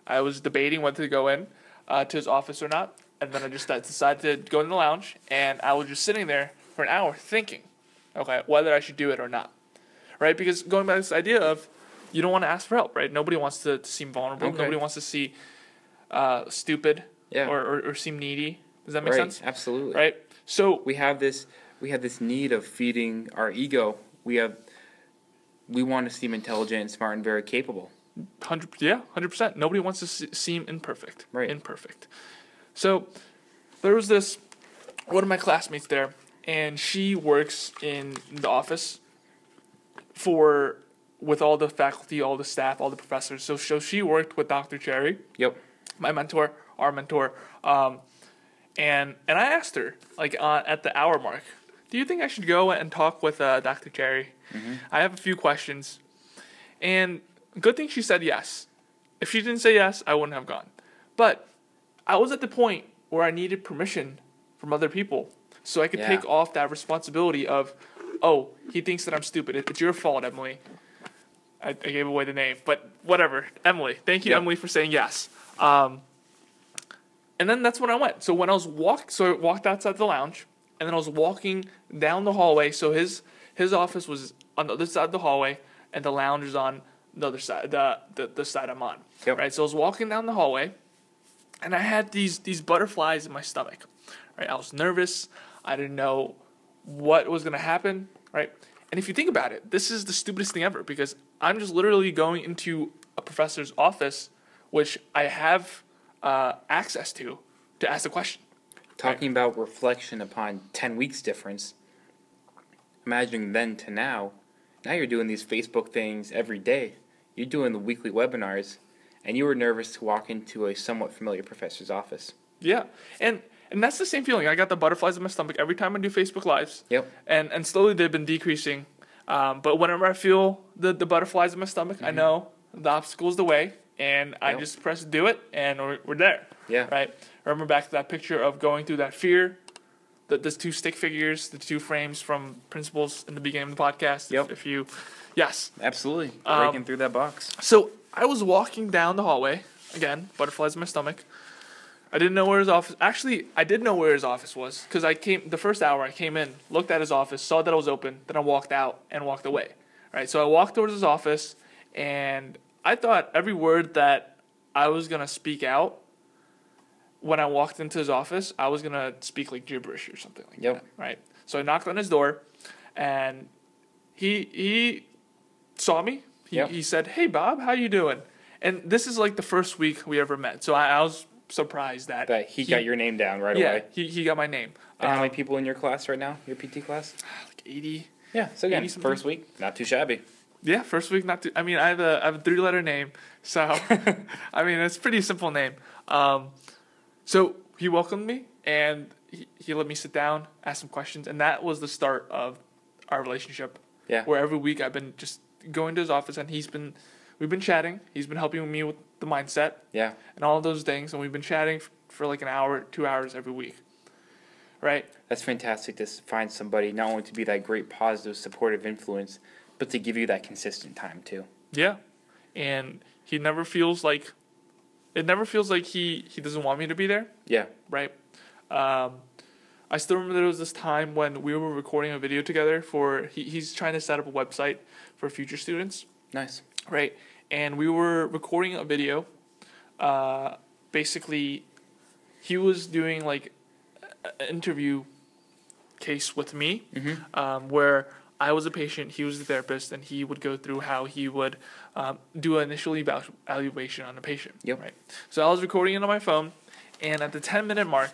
I was debating whether to go in uh, to his office or not, and then I just decided to go in the lounge, and I was just sitting there for an hour thinking, okay, whether I should do it or not, right? Because going back to this idea of you don't want to ask for help, right? Nobody wants to, to seem vulnerable. Okay. Nobody wants to see uh, stupid Yeah. or, or, or seem needy. Does that make right. sense? Absolutely. Right. So We have this. We have this need of feeding our ego. We have. We want to seem intelligent and smart and very capable. Hundred, yeah, hundred percent. Nobody wants to se- seem imperfect. Right. Imperfect. So there was this one of my classmates there, and she works in the office for with all the faculty, all the staff, all the professors. So, so she worked with Dr. Cherry, Yep. my mentor, our mentor, um, and and I asked her like uh, at the hour mark, do you think I should go and talk with uh, Dr. Cherry? I have a few questions, and good thing she said yes. If she didn't say yes, I wouldn't have gone. But I was at the point where I needed permission from other people so I could Yeah. take off that responsibility of, oh, he thinks that I'm stupid. It's your fault, Emily. I, I gave away the name, but whatever. Emily, thank you, Yeah. Emily, for saying yes. Um, and then that's when I went. So when I was walk, so I walked outside the lounge, and then I was walking down the hallway. So his his office was on the other side of the hallway, and the lounge is on the other side, the the, the side I'm on. Yep. Right. So I was walking down the hallway, and I had these these butterflies in my stomach. Right. I was nervous. I didn't know what was gonna happen. Right. And if you think about it, this is the stupidest thing ever because I'm just literally going into a professor's office, which I have uh, access to, to ask a question. Talking about reflection upon 10 weeks difference, imagining then to now, now you're doing these Facebook things every day. You're doing the weekly webinars, and you were nervous to walk into a somewhat familiar professor's office. Yeah, and and that's the same feeling. I got the butterflies in my stomach every time I do Facebook lives. Yep. And and slowly they've been decreasing. Um, but whenever I feel the, the butterflies in my stomach, I know the obstacle's the way, and I Yep. just press do it, and we're, we're there. Yeah. Right. Remember back to that picture of going through that fear. The, the two stick figures, the two frames from principles in the beginning of the podcast. Yep. If you, yes. Absolutely. Um, Breaking through that box. So I was walking down the hallway again, butterflies in my stomach. I didn't know where his office. Actually, I did know where his office was because I came the first hour. I came in, looked at his office, saw that it was open, then I walked out and walked away. Right. So I walked towards his office, and I thought every word that I was gonna speak out when I walked into his office, I was gonna speak like gibberish or something like Yep. that. Right. So I knocked on his door, and he he saw me. He, Yep. he said, "Hey Bob, how you doing?" And this is like the first week we ever met. So I, I was surprised that That he, got your name down right yeah away. he, he got my name. And how Um, many people in your class right now? Your PT class? like eighty. Yeah. So again, 80 first week, not too shabby. Yeah, first week not too. I mean, I have a I have a three letter name, so I mean it's a pretty simple name. Um, so he welcomed me and he, he let me sit down, ask some questions, and that was the start of our relationship. Yeah. Where every week I've been just going to his office and he's been, we've been chatting. He's been helping me with the mindset Yeah. and all of those things, and we've been chatting f- for like an hour, two hours every week. Right. That's fantastic to find somebody not only to be that great positive supportive influence, but to give you that consistent time too. Yeah, and he never feels like, it never feels like he he doesn't want me to be there. Yeah. right? Um, I still remember there was this time when we were recording a video together for he, he's trying to set up a website for future students, Nice. right? And we were recording a video. Uh, basically, he was doing like an interview case with me, Mm-hmm. um, where I was a patient, he was the therapist, and he would go through how he would um, do an initial evaluation on a patient. Yep. Right. So I was recording it on my phone, and at the ten minute mark,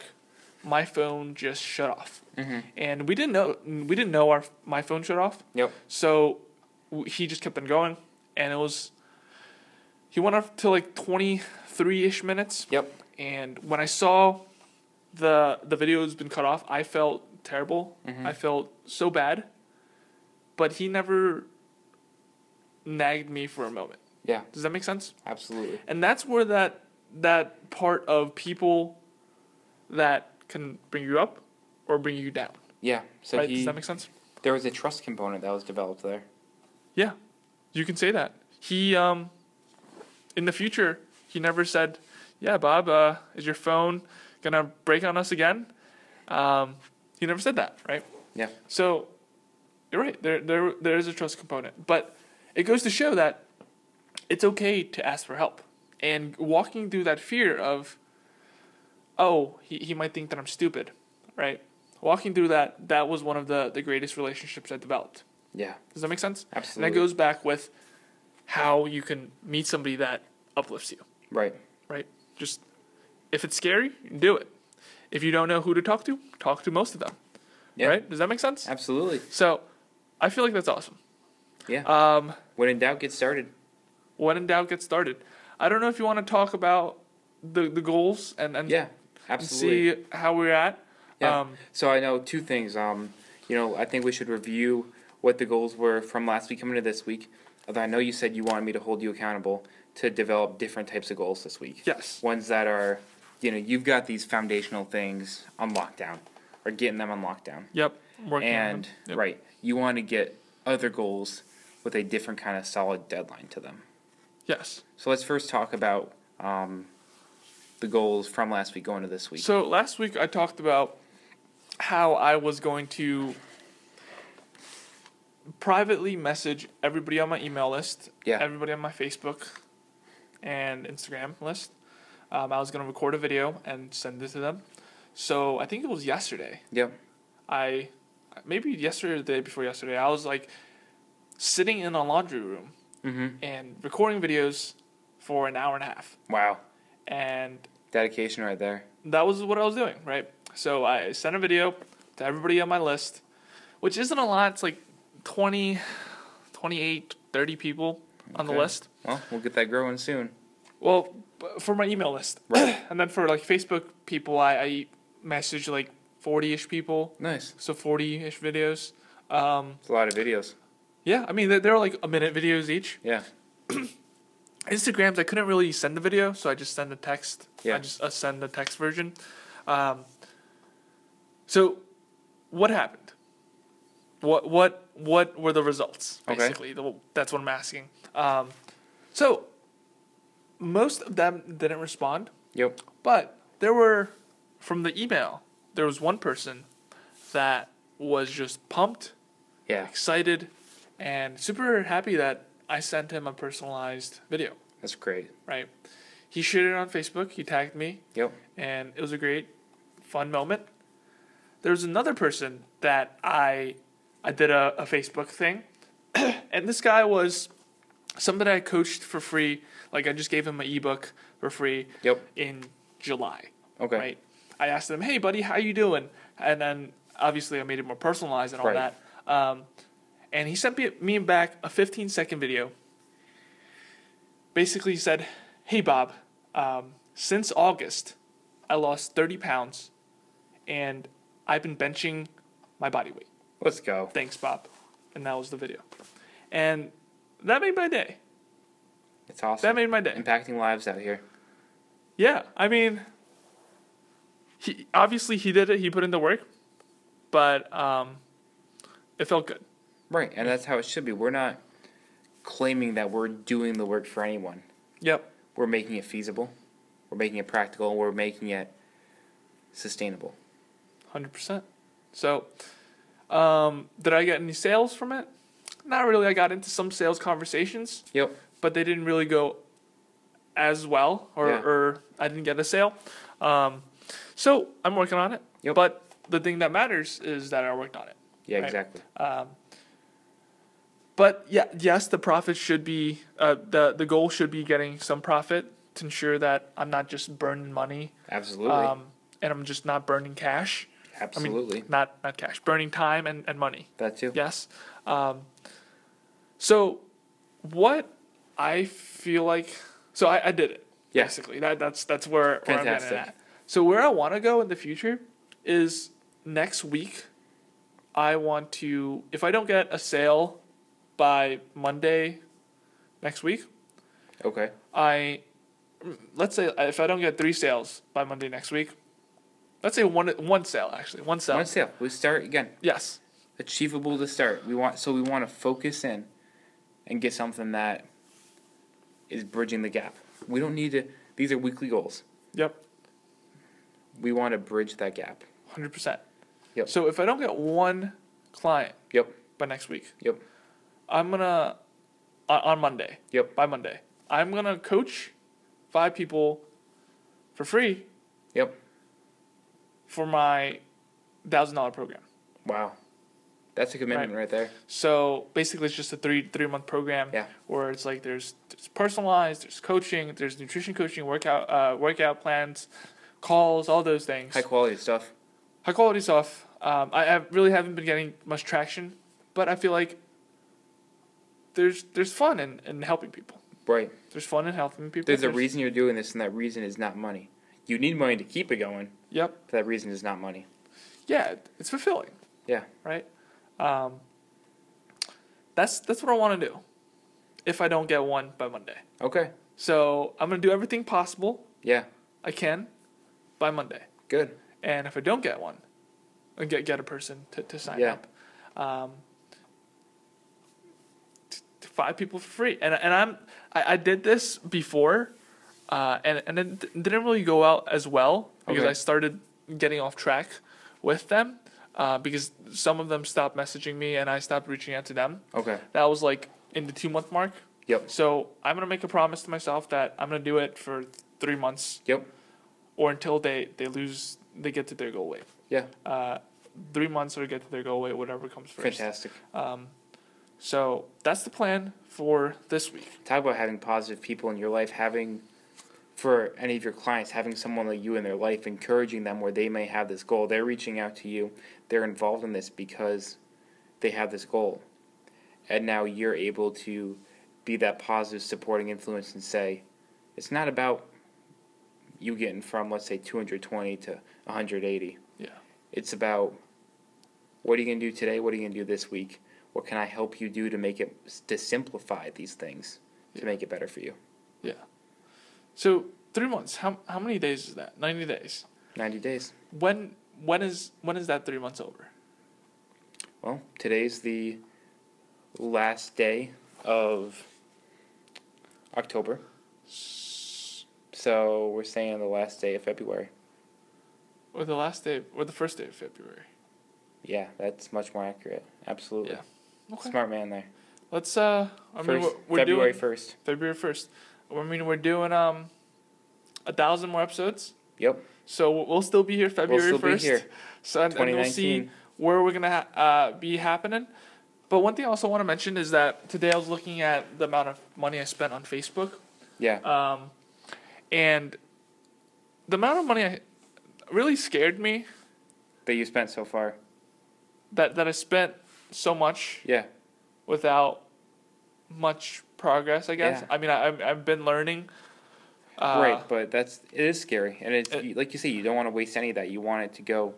my phone just shut off, Mm-hmm. and we didn't know we didn't know our my phone shut off. Yep. So w- he just kept on going, and it was. He went up to like twenty three ish minutes, Yep. and when I saw the the video has been cut off, I felt terrible. Mhm. I felt so bad. But he never nagged me for a moment. Yeah. Does that make sense? Absolutely. And that's where that that part of people that can bring you up or bring you down. Yeah. So right? he Does that make sense? there was a trust component that was developed there. Yeah. You can say that. He um in the future, he never said, "Yeah, Bob, uh, is your phone going to break on us again?" Um, he never said that, right? Yeah. So you're right. There, there, there is a trust component, but it goes to show that it's okay to ask for help and walking through that fear of, oh, he, he might think that I'm stupid, right? Walking through that, that was one of the, the greatest relationships I developed. Yeah. Does that make sense? Absolutely. And that goes back with how you can meet somebody that uplifts you, right. right? Just if it's scary, do it. If you don't know who to talk to, talk to most of them, Yeah. right? Does that make sense? Absolutely. So, I feel like that's awesome. Yeah. Um, when in doubt, get started. when in doubt, get started. I don't know if you want to talk about the the goals and and, Yeah. and Absolutely. see how we're at. Yeah. Um, So I know two things. Um, you know, I think we should review what the goals were from last week coming to this week. Although I know you said you wanted me to hold you accountable to develop different types of goals this week. yes. Ones that are, you know, you've got these foundational things on lockdown, or getting them on lockdown. Yep. Working And. Yep. right, you want to get other goals with a different kind of solid deadline to them. Yes. So let's first talk about um, the goals from last week going to this week. So last week I talked about how I was going to privately message everybody on my email list, Yeah. everybody on my Facebook and Instagram list. Um, I was going to record a video and send it to them. So I think it was yesterday. Yep. I maybe yesterday or the day before yesterday. I was like sitting in a laundry room Mm-hmm. and recording videos for an hour and a half, Wow. and Dedication right there. that was what I was doing, right? So I sent a video to everybody on my list, which isn't a lot. It's like 20, 28, 30 people on the list. Well, we'll get that growing soon. Well, for my email list. Right. and then for like Facebook people, I, I messaged like 40 ish people. Nice. So 40 ish videos. Um, It's a lot of videos. yeah, I mean, they're, they're like a minute videos each. Yeah. Instagrams, I couldn't really send the video, so I just send a text. Yeah. I just uh, send the text version. Um, so, what happened? What what what were the results? Okay. Basically, the, that's what I'm asking. Um, so, most of them didn't respond, Yep. but there were from the email. There was one person that was just pumped, Yeah. excited, and super happy that I sent him a personalized video That's great. right? He shared it on Facebook. He tagged me, Yep. and it was a great, fun moment. There was another person that I, I did a, a Facebook thing, and this guy was somebody I coached for free. Like I just gave him an ebook for free Yep. in July. Okay. Right. I asked him, "Hey, buddy, how you doing?" And then obviously I made it more personalized and all Right. that. Um, and he sent me, me back a 15 second video. Basically, he said, "Hey, Bob, um, since August, I lost 30 pounds, and I've been benching my body weight. Let's go. Thanks, Bob." And that was the video, and that made my day. It's awesome. That made my day. Impacting lives out here. Yeah, I mean, he obviously he did it. He put in the work, but um, it felt good. Right, and that's how it should be. We're not claiming that we're doing the work for anyone. Yep. We're making it feasible. We're making it practical. We're making it sustainable. Hundred percent. So, um, did I get any sales from it? Not really. I got into some sales conversations, Yep. but they didn't really go as well, or, Yeah. or I didn't get a sale. Um, so I'm working on it. Yep. But the thing that matters is that I worked on it. Yeah, Right. exactly. Um, but yeah, yes, the profit should be uh, the the goal should be getting some profit to ensure that I'm not just burning money, Absolutely. um, and I'm just not burning cash. Absolutely. I mean, not not cash, burning time and, and money. that too. Yes. Um, so, what I feel like, so I, I did it. Yeah. Basically, that that's that's where, where I'm at. So where I want to go in the future is next week. I want to, if I don't get a sale by Monday next week, Okay. I let's say if I don't get three sales by Monday next week, let's say one one sale actually one sale. One sale. We start again. Yes. Achievable to start. We want so we want to focus in and get something that is bridging the gap. We don't need to these are weekly goals. Yep. We want to bridge that gap. Hundred percent. Yep. So if I don't get one client Yep. by next week, Yep. I'm gonna on, on Monday. Yep. By Monday, I'm gonna coach five people for free Yep. for my thousand dollar program. Wow. That's a commitment right, there. So basically, it's just a three three month program. Yeah. Where it's like there's, there's personalized, there's coaching, there's nutrition coaching, workout uh, workout plans, calls, all those things. High quality stuff. high quality stuff. Um, I, I really haven't been getting much traction, but I feel like there's there's fun in, in helping people. Right. There's fun in helping people. There's a reason you're doing this, and that reason is not money. You need money to keep it going. Yep. But that reason is not money. Yeah, it's fulfilling. Yeah. Right. Um, that's that's what I want to do. If I don't get one by Monday, Okay. so I'm gonna do everything possible Yeah. I can by Monday. Good. And if I don't get one, I get get a person to, to sign Yeah. up. Um, t- t- five people for free, and and I'm I, I did this before, uh, and and it didn't really go out as well because Okay. I started getting off track with them, uh, because some of them stopped messaging me and I stopped reaching out to them. Okay. That was like in the two month mark. Yep. So I'm gonna make a promise to myself that I'm gonna do it for three months Yep. Or until they they lose they get to their goal weight. Yeah. Uh, three months or get to their goal weight, whatever comes first. Fantastic. Um, so that's the plan for this week. Talk about having positive people in your life, having for any of your clients, having someone like you in their life, encouraging them where they may have this goal. They're reaching out to you. They're involved in this because they have this goal. And now you're able to be that positive supporting influence and say, it's not about you getting from let's say 220 to 180. Yeah. It's about what are you going to do today? What are you going to do this week? What can I help you do to make it to simplify these things to Yeah. make it better for you? Yeah. So three months. How how many days is that? Ninety days. 90 days. When when is when is that three months over? Well, today's the last day of October. So we're saying the last day of February. Or the last day or the first day of February? Yeah, that's much more accurate. Absolutely. Yeah. Okay. Smart man there. Let's uh. I mean, First, we're, we're February 1st. February first. I mean, we're doing um. A thousand more episodes. Yep. So we'll- we'll still be here February we'll still first. be here. So and, and we'll see where we're gonna ha- uh, be happening. But one thing I also want to mention is that today I was looking at the amount of money I spent on Facebook, Yeah. um, and the amount of money I really scared me that you spent so far. that that I spent so much Yeah. without much progress. I guess. Yeah. I mean, I, I've I've been learning. Uh, right, but that's it is scary, and it's it- like you say, you don't want to waste any of that. You want it to go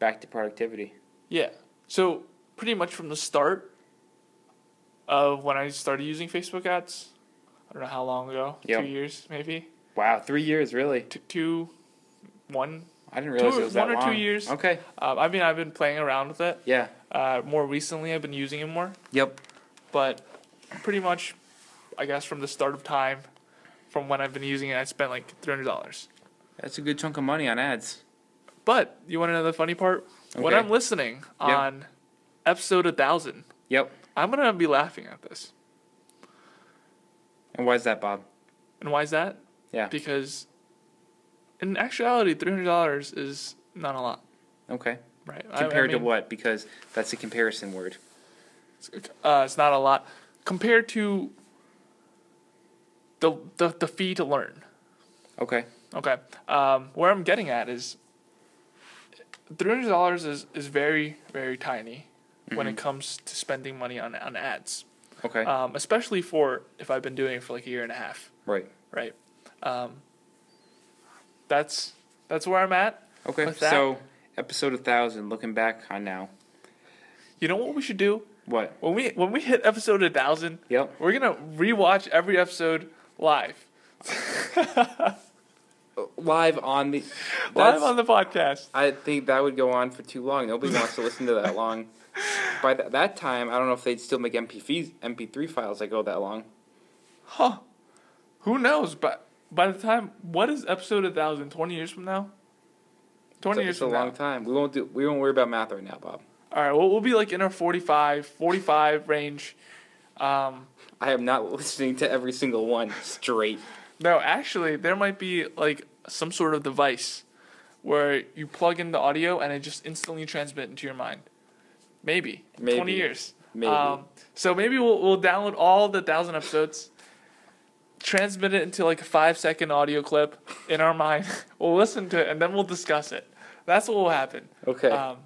back to productivity. Yeah. So pretty much from the start of when I started using Facebook ads, I don't know how long ago, Yep. two years maybe, Wow, three years really. Two, one. I didn't realize Two- it was that long. one or two years. Okay. Uh, I mean, I've been playing around with it. Yeah. Uh, more recently, I've been using it more, Yep. but pretty much, I guess from the start of time, from when I've been using it, I spent like three hundred dollars. That's a good chunk of money on ads. But you want to know the funny part? Okay. When I'm listening Yep. on episode a thousand, Yep. I'm gonna be laughing at this. And why is that, Bob? And why is that? Yeah. Because in actuality, three hundred dollars is not a lot, Okay. right? I- I Compared to what? Because that's a comparison word. Uh, it's not a lot compared to the the, the fee to learn. Okay. Okay. Um, where I'm getting at is three hundred dollars is, is very very tiny when it comes to spending money on on ads, Okay. um, especially for if I've been doing it for like a year and a half, right. right? Um, that's that's where I'm at. Okay. So, episode a thousand. Looking back on now, You know what we should do what? when we when we hit episode a thousand? Yep. We're gonna rewatch every episode live, Live on the. live on the podcast. I think that would go on for too long. Nobody wants to listen to that long. By th- that time, I don't know if they'd still make MP3s, MP3 files that go that long. Huh? Who knows? But by the time what is episode a thousand? Twenty years from now. Twenty It's years it's a from long time. We won't do. We won't worry about math right now, Bob. All right. Well, we'll be like in our 45, 45 range. Um, I am not listening to every single one straight. no, actually, there might be like some sort of device where you plug in the audio and it just instantly transmit into your mind. Maybe. Maybe. Twenty years. Maybe. Um, so maybe we'll we'll download all the thousand episodes, transmit it into like a five second audio clip in our mind. we'll listen to it and then we'll discuss it. That's what will happen. okay. Um,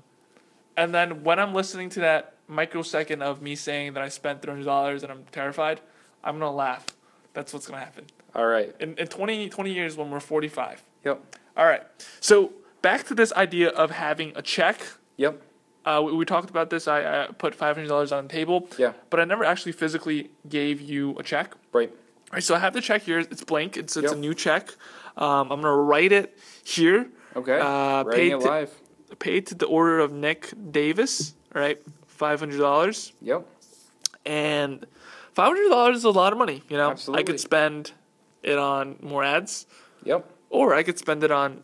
and then when I'm listening to that microsecond of me saying that I spent three hundred dollars and I'm terrified, I'm gonna laugh. That's what's gonna happen. All right. In in 20, 20 years when we're forty five. Yep. All right. So back to this idea of having a check. Yep. Uh, we, we talked about this. I, I put five hundred dollars on the table. Yeah. But I never actually physically gave you a check. Right. All right, so I have the check here. It's blank. It's it's a new check. Um, I'm gonna write it here. Okay. Uh, Writing paid it to- live. Paid to the order of Nick Davis. All right, five hundred dollars. Yep. And five hundred dollars is a lot of money. You know, I could spend it on more ads, Yep. or I could spend it on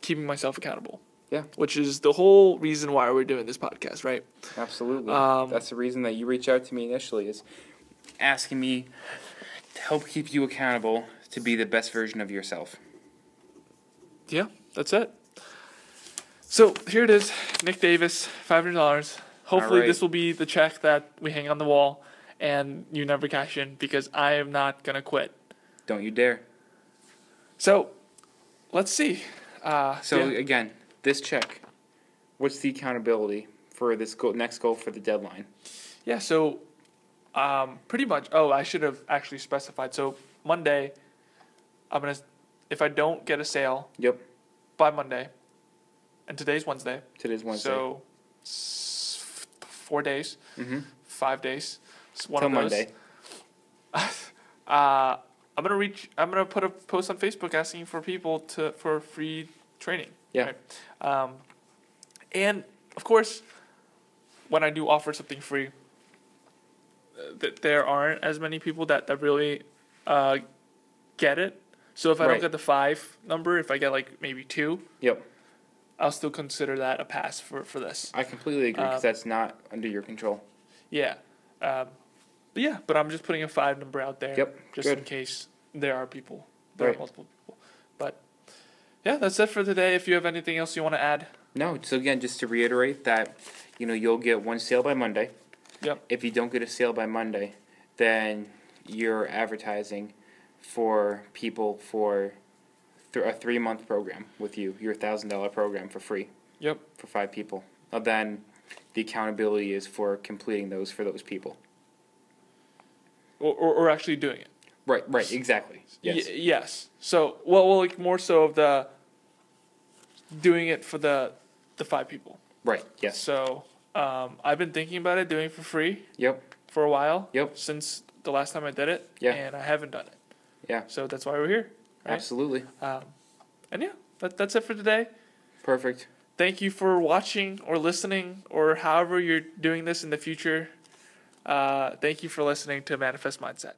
keeping myself accountable. Yeah. Which is the whole reason why we're doing this podcast, right? Absolutely. Um, That's the reason that you reached out to me initially is asking me to help keep you accountable to be the best version of yourself. Yeah, that's it. So here it is, Nick Davis, five hundred dollars. Hopefully, right. this will be the check that we hang on the wall, and you never cash in because I am not gonna quit. Don't you dare. So, let's see. Uh, So yeah. again, this check. What's the accountability for this goal, next goal for the deadline? Yeah, so um, pretty much. Oh, I should have actually specified. So Monday, I'm gonna. If I don't get a sale Yep. by Monday, and today's Wednesday, Today's Wednesday. so s- four days, mm-hmm. five days. It's one Till of those. Monday. Uh, I'm gonna reach. I'm gonna put a post on Facebook asking for people to for free training. Yeah. right? Um, and of course, when I do offer something free, uh, th- there aren't as many people that that really uh, get it. So if I Right. don't get the five number, if I get like maybe two, Yep. I'll still consider that a pass for for this. I completely agree because Uh, that's not under your control. Yeah. Um, but yeah, but I'm just putting a five number out there. Yep, Just in good. case there are people. There Right. are multiple people. But yeah, that's it for today. If you have anything else you want to add, No. So again, just to reiterate that, you know, you'll get one sale by Monday. Yep. If you don't get a sale by Monday, then you're advertising for people for th- a three month program with you, your thousand dollar program for free Yep. for five people. Now then, the accountability is for completing those for those people. Or, or, or actually doing it. Right, right, exactly. Yes. Y- yes. So, well, well, like more so of the doing it for the the five people. Right, yes. So, um, I've been thinking about it, doing it for free Yep, for a while. Yep. Since the last time I did it. Yeah. And I haven't done it. Yeah. So that's why we're here. Right. absolutely. Um, and yeah, that, that's it for today. Perfect. Thank you for watching or listening or however you're doing this in the future. Uh, thank you for listening to Manifest Mindset.